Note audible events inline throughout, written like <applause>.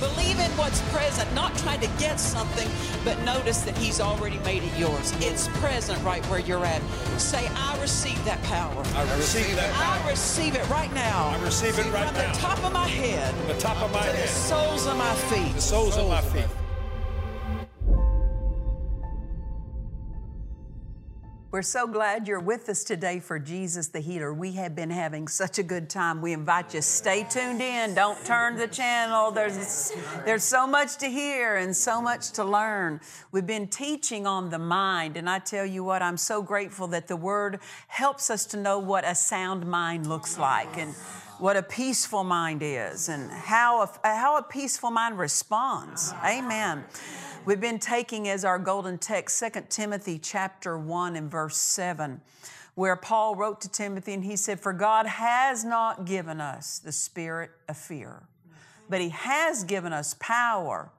Believe in what's present, not trying to get something, but notice that He's already made it yours. It's present right where you're at. Say, I receive that power. I receive that power. I receive it right now. I receive it right From now. the top of my head The top of my head. to the soles of my feet. the soles of my feet. We're so glad you're with us today for Jesus the Healer. We have been having such a good time. We invite you stay tuned in. Don't turn the channel. There's there's so much to hear and so much to learn. We've been teaching on the mind, and I tell you what, I'm so grateful that the word helps us to know what a sound mind looks like and what a peaceful mind is and how a, how a peaceful mind responds. Amen. We've been taking as our golden text 2 Timothy chapter 1 and verse 7, where Paul wrote to Timothy and he said, For God has not given us the spirit of fear, but he has given us power,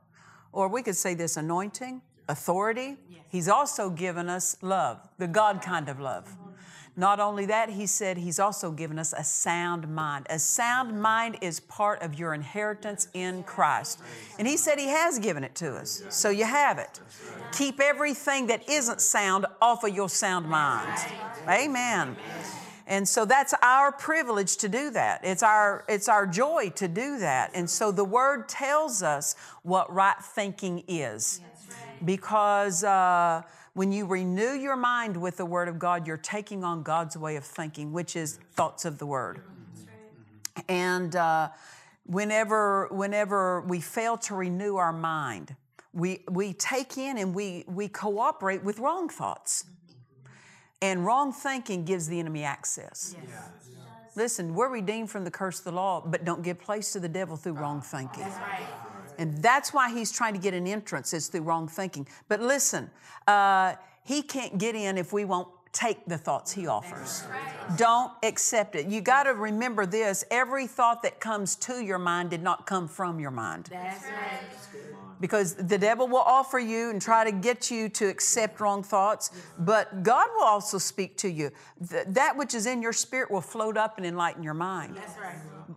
or we could say this anointing, authority. He's also given us love, the God kind of love. Not only that, he said he's also given us a sound mind. A sound mind is part of your inheritance in Christ. And he said he has given it to us. So you have it. Keep everything that isn't sound off of your sound mind. Amen. And so that's our privilege to do that. It's our, it's our joy to do that. And so the word tells us what right thinking is. Because uh, when you renew your mind with the Word of God, you're taking on God's way of thinking, which is thoughts of the Word. And uh, whenever, whenever we fail to renew our mind, we, we take in and we, we cooperate with wrong thoughts. And wrong thinking gives the enemy access. Listen, we're redeemed from the curse of the law, but don't give place to the devil through wrong thinking. And that's why he's trying to get an entrance is through wrong thinking. But listen, uh, he can't get in if we won't take the thoughts he offers. Don't accept it. You got to remember this every thought that comes to your mind did not come from your mind. Because the devil will offer you and try to get you to accept wrong thoughts, but God will also speak to you. Th- that which is in your spirit will float up and enlighten your mind.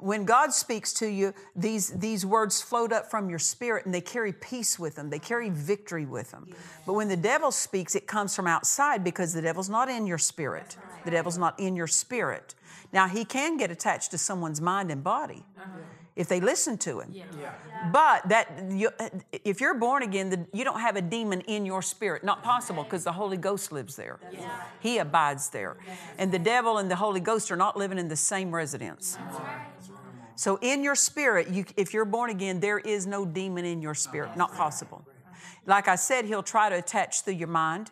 When God speaks to you, these, these words float up from your spirit and they carry peace with them. They carry victory with them. But when the devil speaks, it comes from outside because the devil's not in your spirit. The devil's not in your spirit. Now, he can get attached to someone's mind and body if they listen to him. But that you, if you're born again, the, you don't have a demon in your spirit. Not possible because the Holy Ghost lives there. He abides there. And the devil and the Holy Ghost are not living in the same residence. So in your spirit, you, if you're born again, there is no demon in your spirit. Not possible. Like I said, he'll try to attach through your mind,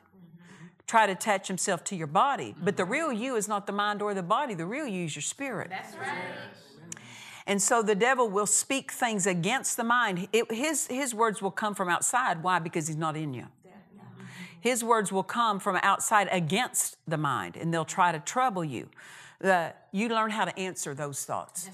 try to attach himself to your body. But the real you is not the mind or the body. The real you is your spirit. That's right. And so the devil will speak things against the mind. It- his, his words will come from outside. Why? Because he's not in you. His words will come from outside against the mind, and they'll try to trouble you. Uh, you learn how to answer those thoughts.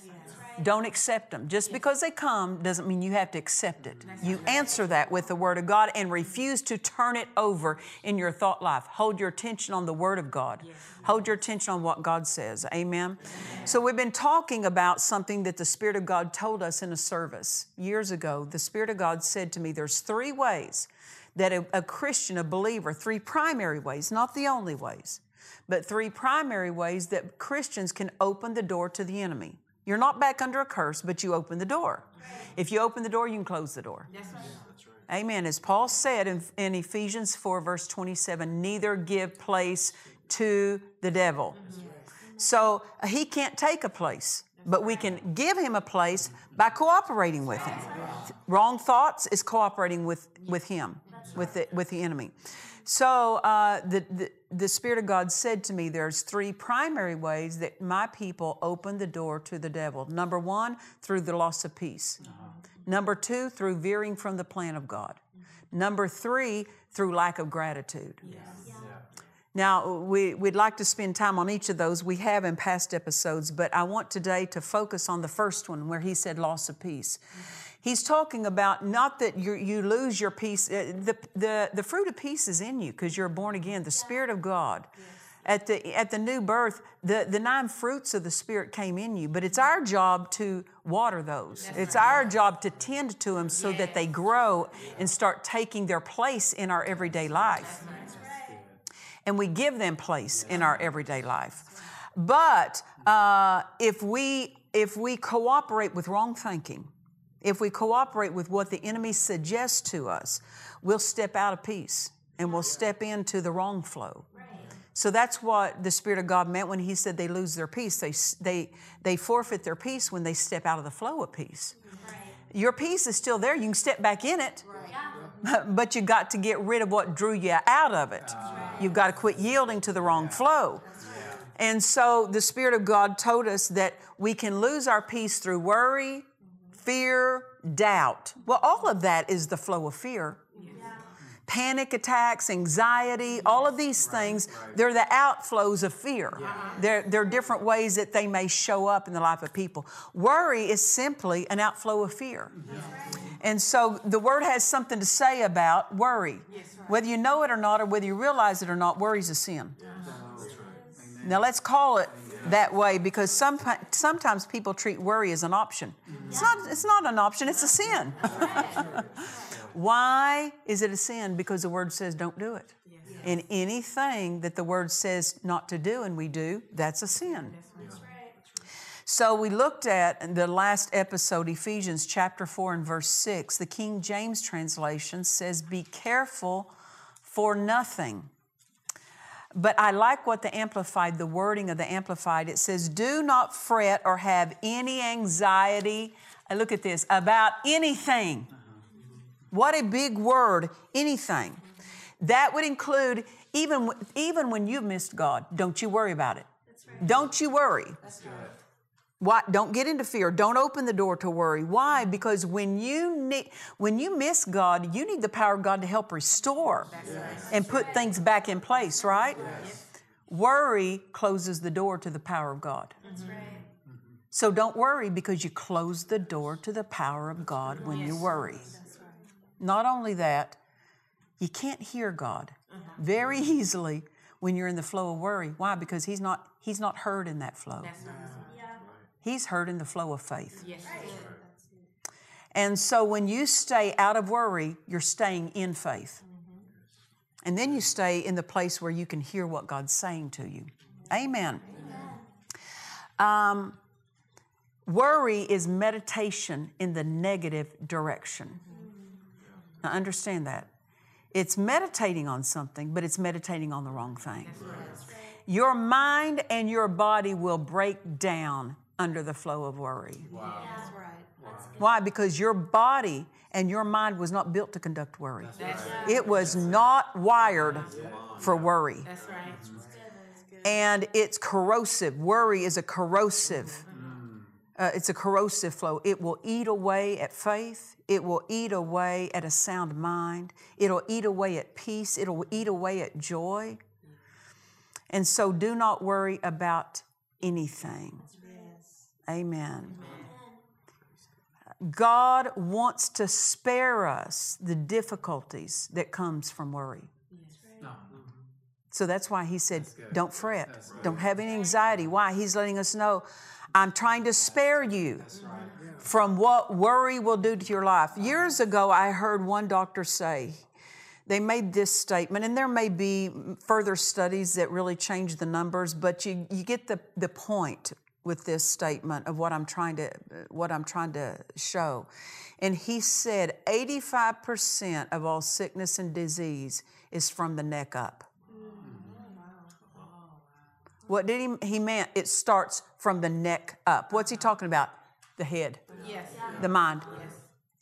Don't accept them. Just because they come doesn't mean you have to accept it. You answer that with the Word of God and refuse to turn it over in your thought life. Hold your attention on the Word of God. Hold your attention on what God says. Amen. So, we've been talking about something that the Spirit of God told us in a service years ago. The Spirit of God said to me, There's three ways that a, a Christian, a believer, three primary ways, not the only ways, but three primary ways that Christians can open the door to the enemy. You're not back under a curse, but you open the door. If you open the door, you can close the door. Amen. As Paul said in, in Ephesians 4, verse 27, neither give place to the devil. So uh, he can't take a place, but we can give him a place by cooperating with him. Wrong thoughts is cooperating with, with him, with the, with the enemy. So uh, the, the, the Spirit of God said to me, there's three primary ways that my people open the door to the devil. Number one, through the loss of peace. Number two, through veering from the plan of God. Number three, through lack of gratitude. Now, we, we'd like to spend time on each of those. We have in past episodes, but I want today to focus on the first one where he said loss of peace. He's talking about not that you, you lose your peace, uh, the, the, the fruit of peace is in you because you're born again, the Spirit of God. At the, at the new birth, the, the nine fruits of the Spirit came in you, but it's our job to water those. it's our job to tend to them so that they grow and start taking their place in our everyday life and we give them place in our everyday life. But uh, if we if we cooperate with wrong thinking, if we cooperate with what the enemy suggests to us, we'll step out of peace and we'll step into the wrong flow. So that's what the Spirit of God meant when He said they lose their peace. They, they, they forfeit their peace when they step out of the flow of peace. Your peace is still there. You can step back in it, <laughs> but you got to get rid of what drew you out of it. You've got to quit yielding to the wrong flow. And so the Spirit of God told us that we can lose our peace through worry, fear, doubt. Well, all of that is the flow of fear. Panic attacks, anxiety, all of these things, they're the outflows of fear. They're, they're different ways that they may show up in the life of people. Worry is simply an outflow of fear. And so the word has something to say about worry. Whether you know it or not, or whether you realize it or not, worry is a sin. Now let's call it that way because some, sometimes people treat worry as an option. It's not, it's not an option, it's a sin. <laughs> Why is it a sin? Because the word says don't do it. And anything that the word says not to do and we do, that's a sin. So we looked at the last episode, Ephesians chapter 4 and verse 6. The King James translation says, Be careful for nothing. But I like what the Amplified, the wording of the Amplified, it says, Do not fret or have any anxiety. I look at this, about anything. What a big word, anything. That would include even, even when you've missed God, don't you worry about it. Right. Don't you worry. Why? Don't get into fear. Don't open the door to worry. Why? Because when you need, when you miss God, you need the power of God to help restore yes. and put things back in place. Right? Yes. Worry closes the door to the power of God. Right. So don't worry because you close the door to the power of God when yes. you worry. Not only that, you can't hear God uh-huh. very <laughs> easily when you're in the flow of worry. Why? Because He's not He's not heard in that flow. He's heard in the flow of faith. Yes. And so when you stay out of worry, you're staying in faith. Mm-hmm. And then you stay in the place where you can hear what God's saying to you. Amen. Amen. Um, worry is meditation in the negative direction. Now, understand that. It's meditating on something, but it's meditating on the wrong thing. Your mind and your body will break down under the flow of worry. Wow. That's right. Wow. Why? Because your body and your mind was not built to conduct worry. Right. It was not wired for worry. That's right. And it's corrosive. Worry is a corrosive. Uh, it's a corrosive flow. It will eat away at faith. It will eat away at a sound mind. It'll eat away at peace. It'll eat away at joy. And so do not worry about anything. Amen. God wants to spare us the difficulties that comes from worry. So that's why he said, don't fret. Don't have any anxiety. Why? He's letting us know, I'm trying to spare you from what worry will do to your life. Years ago, I heard one doctor say, they made this statement, and there may be further studies that really change the numbers, but you, you get the, the point with this statement of what I'm trying to what I'm trying to show. And he said 85% of all sickness and disease is from the neck up. What did he he meant it starts from the neck up. What's he talking about? The head. Yes. The mind. Yes.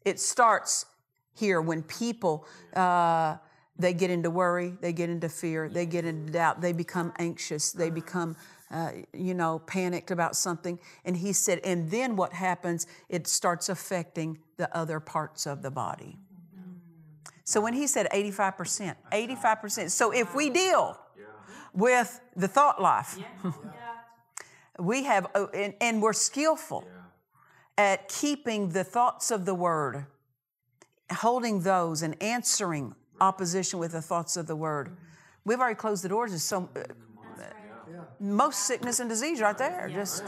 It starts here when people uh, they get into worry, they get into fear, they get into doubt, they become anxious, they become uh, you know, panicked about something. And he said, and then what happens? It starts affecting the other parts of the body. So when he said 85%, 85%. So if we deal with the thought life, <laughs> we have, oh, and, and we're skillful at keeping the thoughts of the word, holding those and answering opposition with the thoughts of the word. We've already closed the doors to so uh, most sickness and disease right there. Just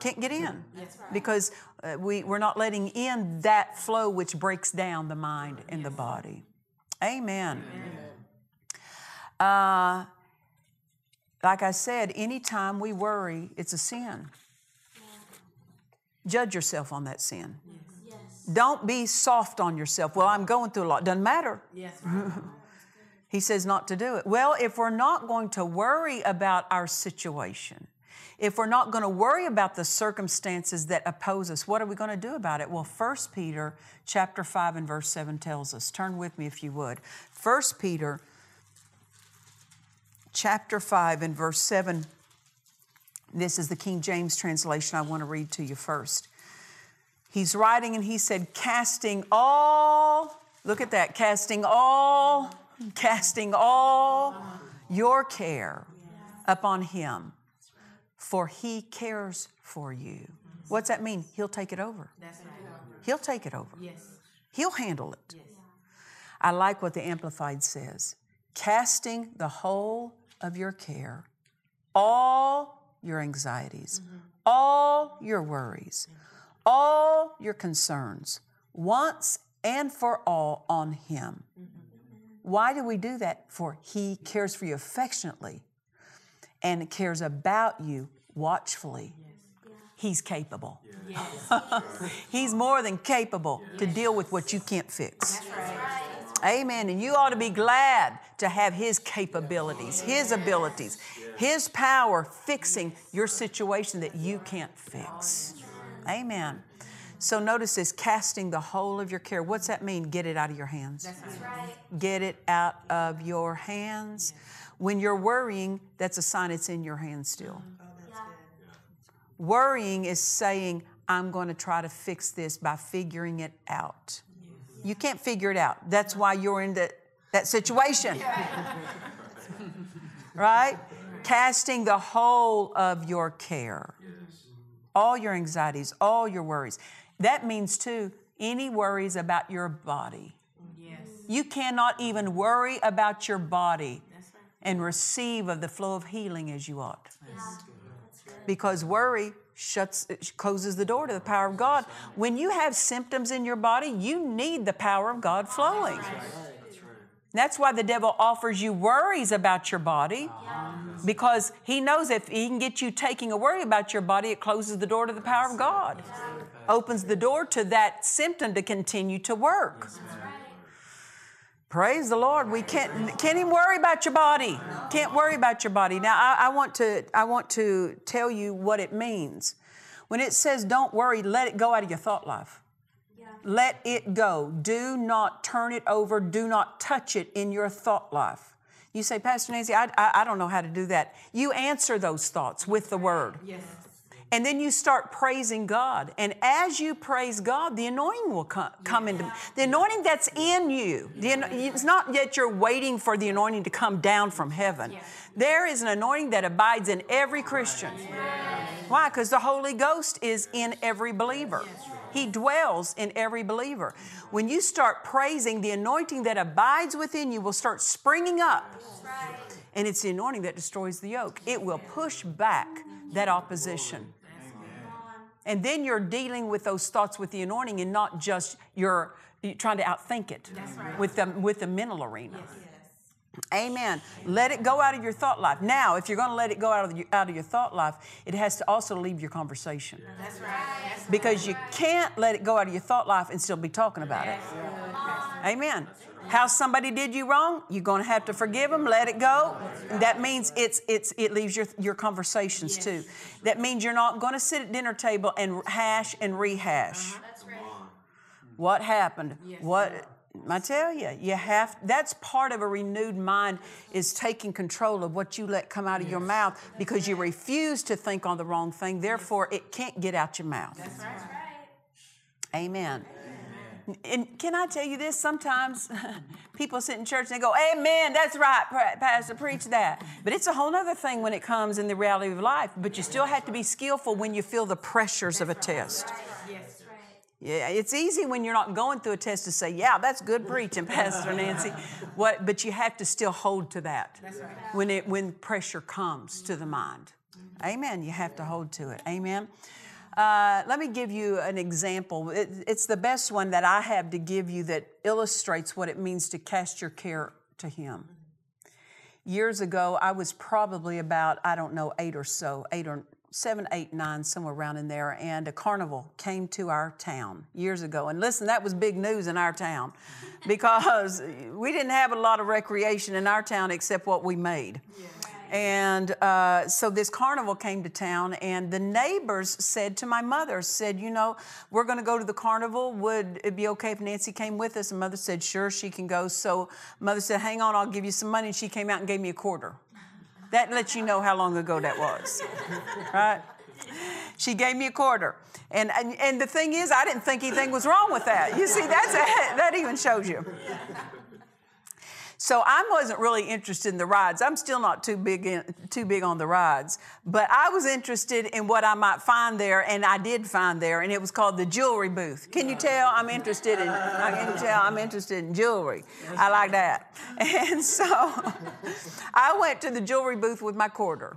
can't get in because uh, we, we're not letting in that flow which breaks down the mind and the body. Amen. Uh, like I said, anytime we worry, it's a sin. Judge yourself on that sin. Don't be soft on yourself. Well, I'm going through a lot. Doesn't matter. Yes. <laughs> He says not to do it. Well, if we're not going to worry about our situation, if we're not going to worry about the circumstances that oppose us, what are we going to do about it? Well, 1 Peter chapter 5 and verse 7 tells us. Turn with me if you would. 1 Peter chapter 5 and verse 7. This is the King James translation I want to read to you first. He's writing and he said, casting all, look at that, casting all casting all your care upon Him, for He cares for you. What's that mean? He'll take it over. He'll take it over. He'll handle it. I like what the Amplified says casting the whole of your care, all your anxieties, mm-hmm. all your worries, all your concerns, once and for all on Him. Mm-hmm. Why do we do that? For He cares for you affectionately and cares about you watchfully. He's capable. <laughs> He's more than capable to deal with what you can't fix. Amen. And you ought to be glad to have His capabilities, His abilities, His power fixing your situation that you can't fix. Amen. So notice this casting the whole of your care. What's that mean? Get it out of your hands. Get it out of your hands. When you're worrying, that's a sign it's in your hands still. Worrying is saying, I'm going to try to fix this by figuring it out. You can't figure it out. That's why you're in the, that situation. <laughs> right? Casting the whole of your care, all your anxieties, all your worries. That means, too, any worries about your body. Yes. You cannot even worry about your body and receive of the flow of healing as you ought. Because worry shuts closes the door to the power of God. When you have symptoms in your body, you need the power of God flowing. That's why the devil offers you worries about your body because he knows if he can get you taking a worry about your body, it closes the door to the power of God. Opens the door to that symptom to continue to work. Praise the Lord. We can't can't even worry about your body. Can't worry about your body. Now I, I want to I want to tell you what it means. When it says don't worry, let it go out of your thought life. Let it go. Do not turn it over. Do not touch it in your thought life. You say, Pastor Nancy, I, I, I don't know how to do that. You answer those thoughts with the word. Yes. And then you start praising God. And as you praise God, the anointing will come, come into the anointing that's in you. The, it's not yet you're waiting for the anointing to come down from heaven. There is an anointing that abides in every Christian. Why? Because the Holy Ghost is in every believer. He dwells in every believer. When you start praising, the anointing that abides within you will start springing up. And it's the anointing that destroys the yoke. It will push back that opposition. And then you're dealing with those thoughts with the anointing and not just you're, you're trying to outthink it with, the, with the mental arena. Amen. Let it go out of your thought life. Now, if you're going to let it go out of, your, out of your thought life, it has to also leave your conversation. That's right. Because you can't let it go out of your thought life and still be talking about it. Amen. How somebody did you wrong, you're going to have to forgive them, let it go. That means it's it's it leaves your your conversations too. That means you're not going to sit at dinner table and hash and rehash. What happened? What I tell you, you have. That's part of a renewed mind is taking control of what you let come out of your mouth because you refuse to think on the wrong thing. Therefore, it can't get out your mouth. That's right. Amen. And can I tell you this? Sometimes <laughs> people sit in church and they go, Amen, that's right, Pastor, preach that. But it's a whole other thing when it comes in the reality of life. But you still have to be skillful when you feel the pressures of a test. Yeah, it's easy when you're not going through a test to say, "Yeah, that's good preaching, <laughs> Pastor Nancy." What? But you have to still hold to that right. when it when pressure comes to the mind. Amen. You have to hold to it. Amen. Uh, let me give you an example. It, it's the best one that I have to give you that illustrates what it means to cast your care to Him. Years ago, I was probably about I don't know eight or so, eight or seven, eight, nine, somewhere around in there, and a carnival came to our town years ago. And listen, that was big news in our town <laughs> because we didn't have a lot of recreation in our town except what we made. Yeah. And uh, so this carnival came to town, and the neighbors said to my mother, said, you know, we're going to go to the carnival. Would it be okay if Nancy came with us? And mother said, sure, she can go. So mother said, hang on, I'll give you some money. And she came out and gave me a quarter. That lets you know how long ago that was, right? She gave me a quarter. And, and, and the thing is, I didn't think anything was wrong with that. You see, that's a, that even shows you. So I wasn't really interested in the rides. I'm still not too big in, too big on the rides, but I was interested in what I might find there, and I did find there, and it was called the jewelry booth. Can you tell I'm interested in? I can tell I'm interested in jewelry. I like that, and so I went to the jewelry booth with my quarter.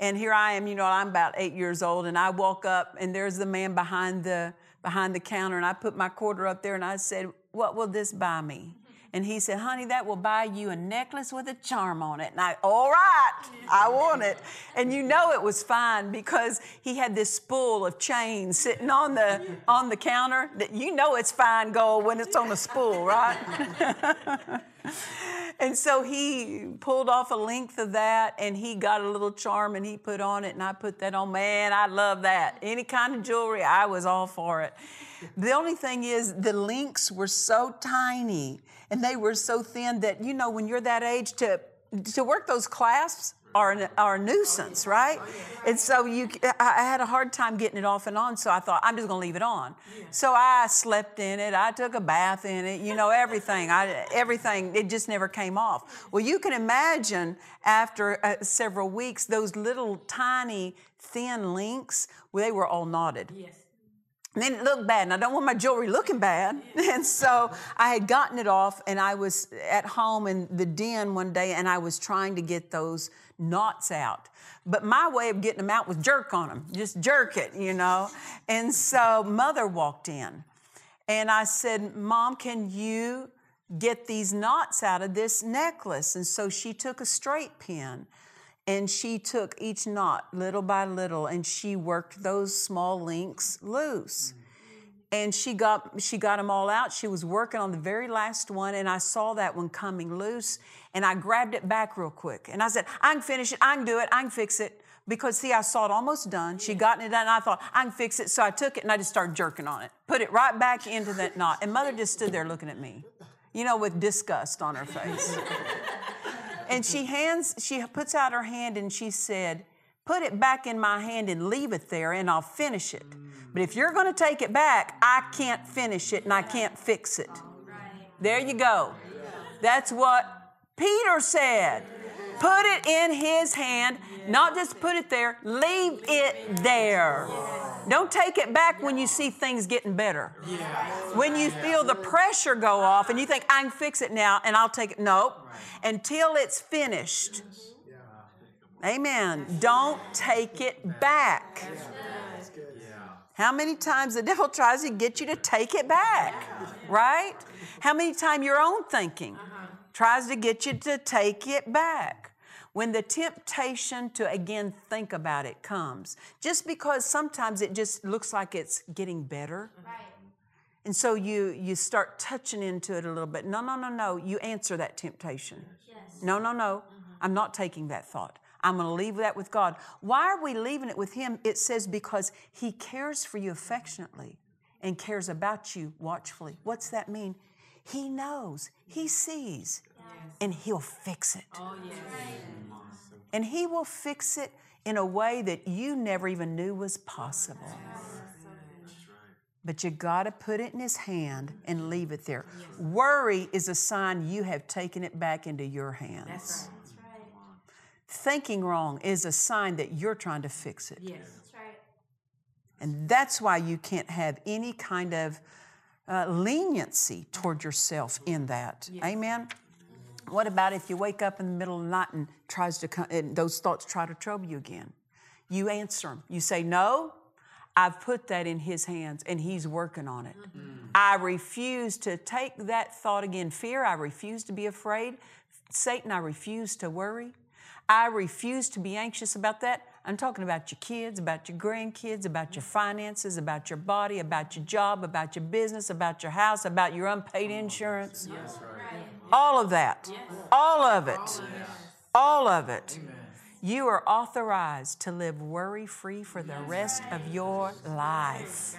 And here I am, you know, I'm about eight years old, and I walk up, and there's the man behind the behind the counter, and I put my quarter up there, and I said, "What will this buy me?" And he said, honey, that will buy you a necklace with a charm on it. And I, all right, I want it. And you know it was fine because he had this spool of chains sitting on the on the counter that you know it's fine gold when it's on a spool, right? <laughs> and so he pulled off a length of that and he got a little charm and he put on it and I put that on. Man, I love that. Any kind of jewelry, I was all for it. The only thing is the links were so tiny and they were so thin that you know when you're that age to to work those clasps are, are a nuisance, right? And so you, I had a hard time getting it off and on, so I thought, I'm just gonna leave it on. So I slept in it, I took a bath in it, you know, everything. I, everything, it just never came off. Well, you can imagine after uh, several weeks, those little tiny, thin links, well, they were all knotted. Yes. And then it looked bad, and I don't want my jewelry looking bad. <laughs> And so I had gotten it off, and I was at home in the den one day, and I was trying to get those knots out. But my way of getting them out was jerk on them, just jerk it, you know. And so mother walked in, and I said, Mom, can you get these knots out of this necklace? And so she took a straight pin and she took each knot little by little and she worked those small links loose. And she got she got them all out. She was working on the very last one, and I saw that one coming loose, and I grabbed it back real quick. And I said, I can finish it, I can do it, I can fix it. Because see, I saw it almost done. She gotten it done, and I thought, I can fix it. So I took it and I just started jerking on it. Put it right back into that knot. And mother just stood there looking at me, you know, with disgust on her face. <laughs> And she hands, she puts out her hand and she said, Put it back in my hand and leave it there and I'll finish it. But if you're going to take it back, I can't finish it and I can't fix it. There you go. That's what Peter said. Put it in his hand, not just put it there, leave it there. Don't take it back when you see things getting better. When you feel the pressure go off and you think, I can fix it now and I'll take it. Nope. Until it's finished. Amen. Don't take it back. How many times the <laughs> devil tries to get you to take it back, right? How many times your own thinking uh-huh. tries to get you to take it back? When the temptation to again think about it comes, just because sometimes it just looks like it's getting better. Right. And so you you start touching into it a little bit. No, no, no, no. You answer that temptation. Yes. No, no, no. Mm-hmm. I'm not taking that thought. I'm going to leave that with God. Why are we leaving it with Him? It says because He cares for you affectionately and cares about you watchfully. What's that mean? He knows, He sees, and He'll fix it. And He will fix it in a way that you never even knew was possible. But you got to put it in His hand and leave it there. Worry is a sign you have taken it back into your hands. Thinking wrong is a sign that you're trying to fix it. Yes. That's right. And that's why you can't have any kind of uh, leniency toward yourself in that. Amen. What about if you wake up in the middle of the night and tries to come, and those thoughts try to trouble you again? You answer them. You say, "No, I've put that in His hands, and He's working on it. Mm-hmm. I refuse to take that thought again. Fear. I refuse to be afraid. Satan. I refuse to worry. I refuse to be anxious about that. I'm talking about your kids, about your grandkids, about your finances, about your body, about your job, about your business, about your house, about your unpaid insurance. All of that. All of it. All of it. You are authorized to live worry free for the rest of your life.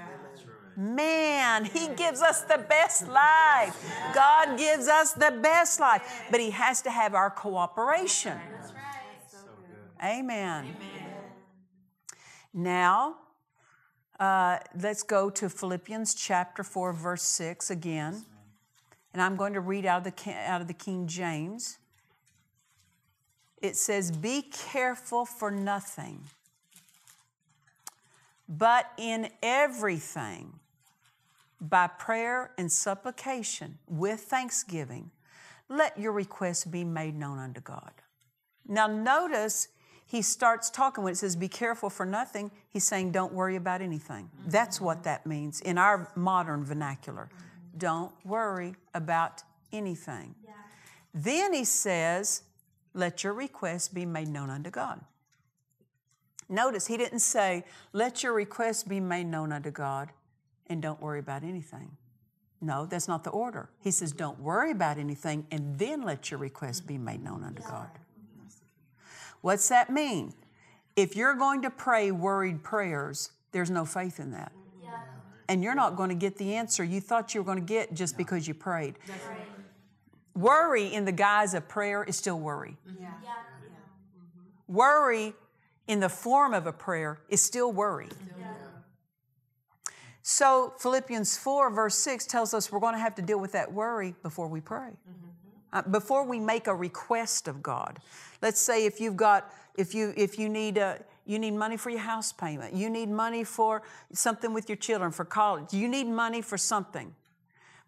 Man, He gives us the best life. God gives us the best life, but He has to have our cooperation. Amen. Now, uh, let's go to Philippians chapter 4, verse 6 again. And I'm going to read out of the, out of the King James. It says, Be careful for nothing, but in everything, by prayer and supplication, with thanksgiving, let your requests be made known unto God. Now, notice he starts talking when it says, Be careful for nothing. He's saying, Don't worry about anything. That's what that means in our modern vernacular. Don't worry about anything. Then he says, Let your requests be made known unto God. Notice he didn't say, Let your requests be made known unto God and don't worry about anything. No, that's not the order. He says, Don't worry about anything and then let your requests be made known unto God. What's that mean? If you're going to pray worried prayers, there's no faith in that. And you're not going to get the answer you thought you were going to get just because you prayed. Worry in the guise of prayer is still worry. Worry in the form of a prayer is still worry. So, Philippians 4, verse 6 tells us we're going to have to deal with that worry before we pray, uh, before we make a request of God. Let's say if you've got, if you, if you need a, you need money for your house payment, you need money for something with your children, for college, you need money for something.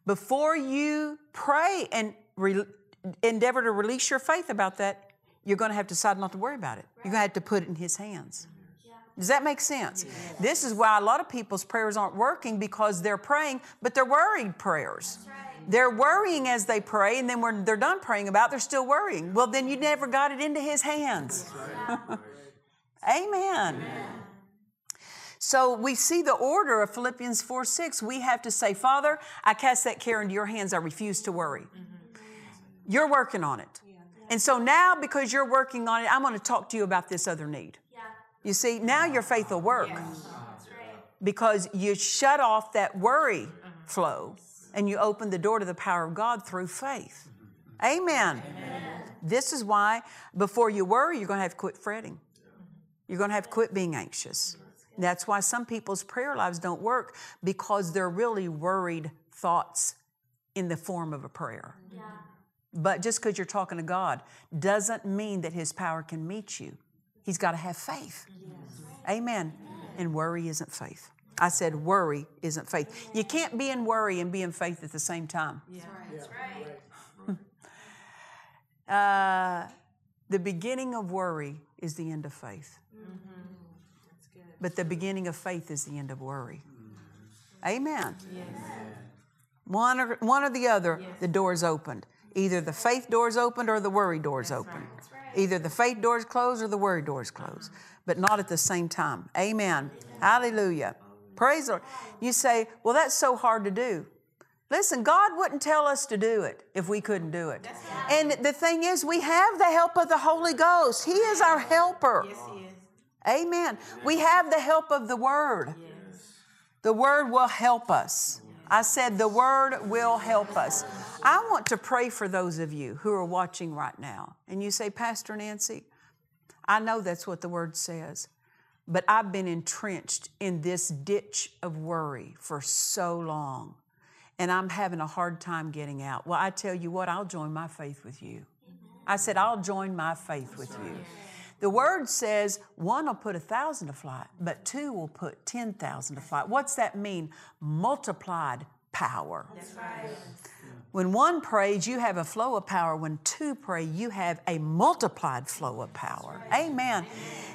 Before you pray and re- endeavor to release your faith about that, you're going to have to decide not to worry about it. You're going to have to put it in His hands. Does that make sense? This is why a lot of people's prayers aren't working because they're praying, but they're worried prayers. They're worrying as they pray, and then when they're done praying about, it, they're still worrying. Well, then you never got it into His hands. <laughs> Amen. So we see the order of Philippians 4 6. We have to say, Father, I cast that care into your hands. I refuse to worry. You're working on it. And so now, because you're working on it, I'm going to talk to you about this other need. You see, now your faith will work because you shut off that worry flow and you open the door to the power of God through faith. Amen. This is why before you worry, you're going to have to quit fretting. You're going to have to quit being anxious. That's why some people's prayer lives don't work because they're really worried thoughts in the form of a prayer. But just because you're talking to God doesn't mean that His power can meet you. He's got to have faith. Amen. And worry isn't faith. I said worry isn't faith. You can't be in worry and be in faith at the same time. That's right. <laughs> Uh, the beginning of worry is the end of faith. Mm-hmm. But the beginning of faith is the end of worry. Amen. One or, one or the other, the door is opened. Either the faith door is opened or the worry door is opened. Either the faith door is closed or the worry door is uh-huh. closed, but not at the same time. Amen. Hallelujah. Praise the Lord. You say, well, that's so hard to do. Listen, God wouldn't tell us to do it if we couldn't do it. And the thing is, we have the help of the Holy Ghost. He is our helper. Yes, he is. Amen. We have the help of the Word. Yes. The Word will help us. I said the word will help us. I want to pray for those of you who are watching right now. And you say, Pastor Nancy, I know that's what the word says, but I've been entrenched in this ditch of worry for so long, and I'm having a hard time getting out. Well, I tell you what, I'll join my faith with you. I said, I'll join my faith with you. The word says one will put a thousand to flight, but two will put 10,000 to flight. What's that mean? Multiplied power. That's right. When one prays, you have a flow of power. When two pray, you have a multiplied flow of power. Amen.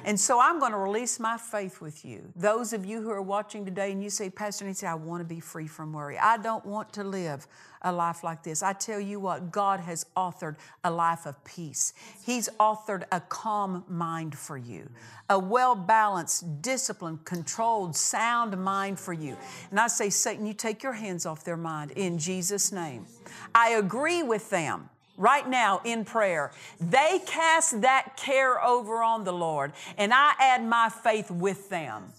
And so I'm going to release my faith with you. Those of you who are watching today and you say, Pastor Nancy, I want to be free from worry. I don't want to live a life like this. I tell you what, God has authored a life of peace. He's authored a calm mind for you, a well balanced, disciplined, controlled, sound mind for you. And I say, Satan, you take your hands off their mind in Jesus' name. I agree with them right now in prayer. They cast that care over on the Lord, and I add my faith with them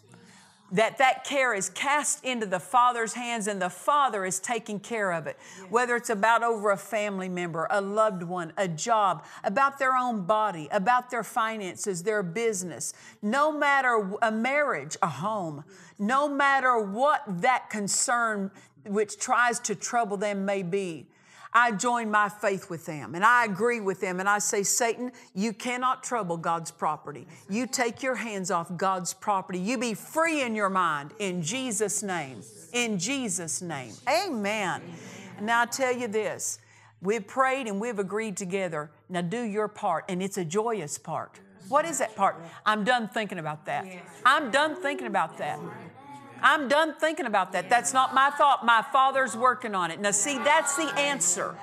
that that care is cast into the father's hands and the father is taking care of it. Whether it's about over a family member a loved one a job about their own body about their finances their business. No matter a marriage a home. No matter what that concern which tries to trouble them may be I join my faith with them and I agree with them and I say, Satan, you cannot trouble God's property. You take your hands off God's property. You be free in your mind in Jesus' name. In Jesus' name. Amen. And now I tell you this we've prayed and we've agreed together. Now do your part, and it's a joyous part. What is that part? I'm done thinking about that. I'm done thinking about that. I'm done thinking about that. That's not my thought. My Father's working on it. Now, see, that's the answer.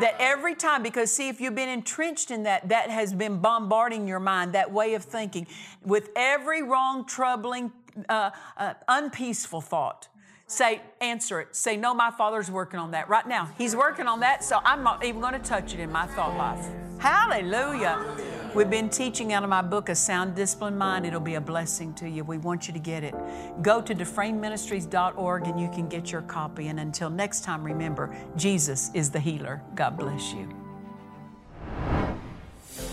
That every time, because see, if you've been entrenched in that, that has been bombarding your mind, that way of thinking, with every wrong, troubling, uh, uh, unpeaceful thought. Say, answer it. Say, no, my Father's working on that right now. He's working on that, so I'm not even going to touch it in my thought life. Hallelujah. We've been teaching out of my book, A Sound Disciplined Mind. It'll be a blessing to you. We want you to get it. Go to dufresneministries.org and you can get your copy. And until next time, remember, Jesus is the healer. God bless you.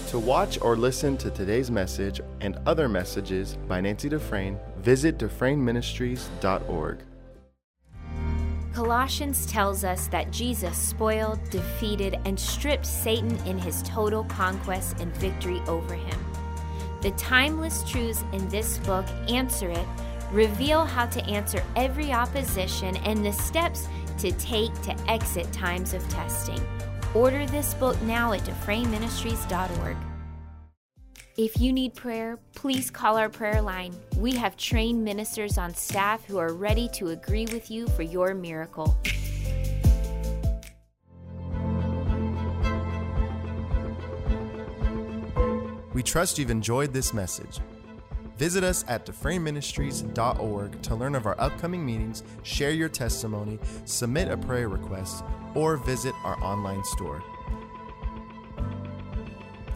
To watch or listen to today's message and other messages by Nancy Dufresne, visit dufresneministries.org. Colossians tells us that Jesus spoiled, defeated, and stripped Satan in his total conquest and victory over him. The timeless truths in this book answer it, reveal how to answer every opposition, and the steps to take to exit times of testing. Order this book now at DufresneMinistries.org. If you need prayer, please call our prayer line. We have trained ministers on staff who are ready to agree with you for your miracle. We trust you've enjoyed this message. Visit us at dufresneministries.org to learn of our upcoming meetings, share your testimony, submit a prayer request, or visit our online store.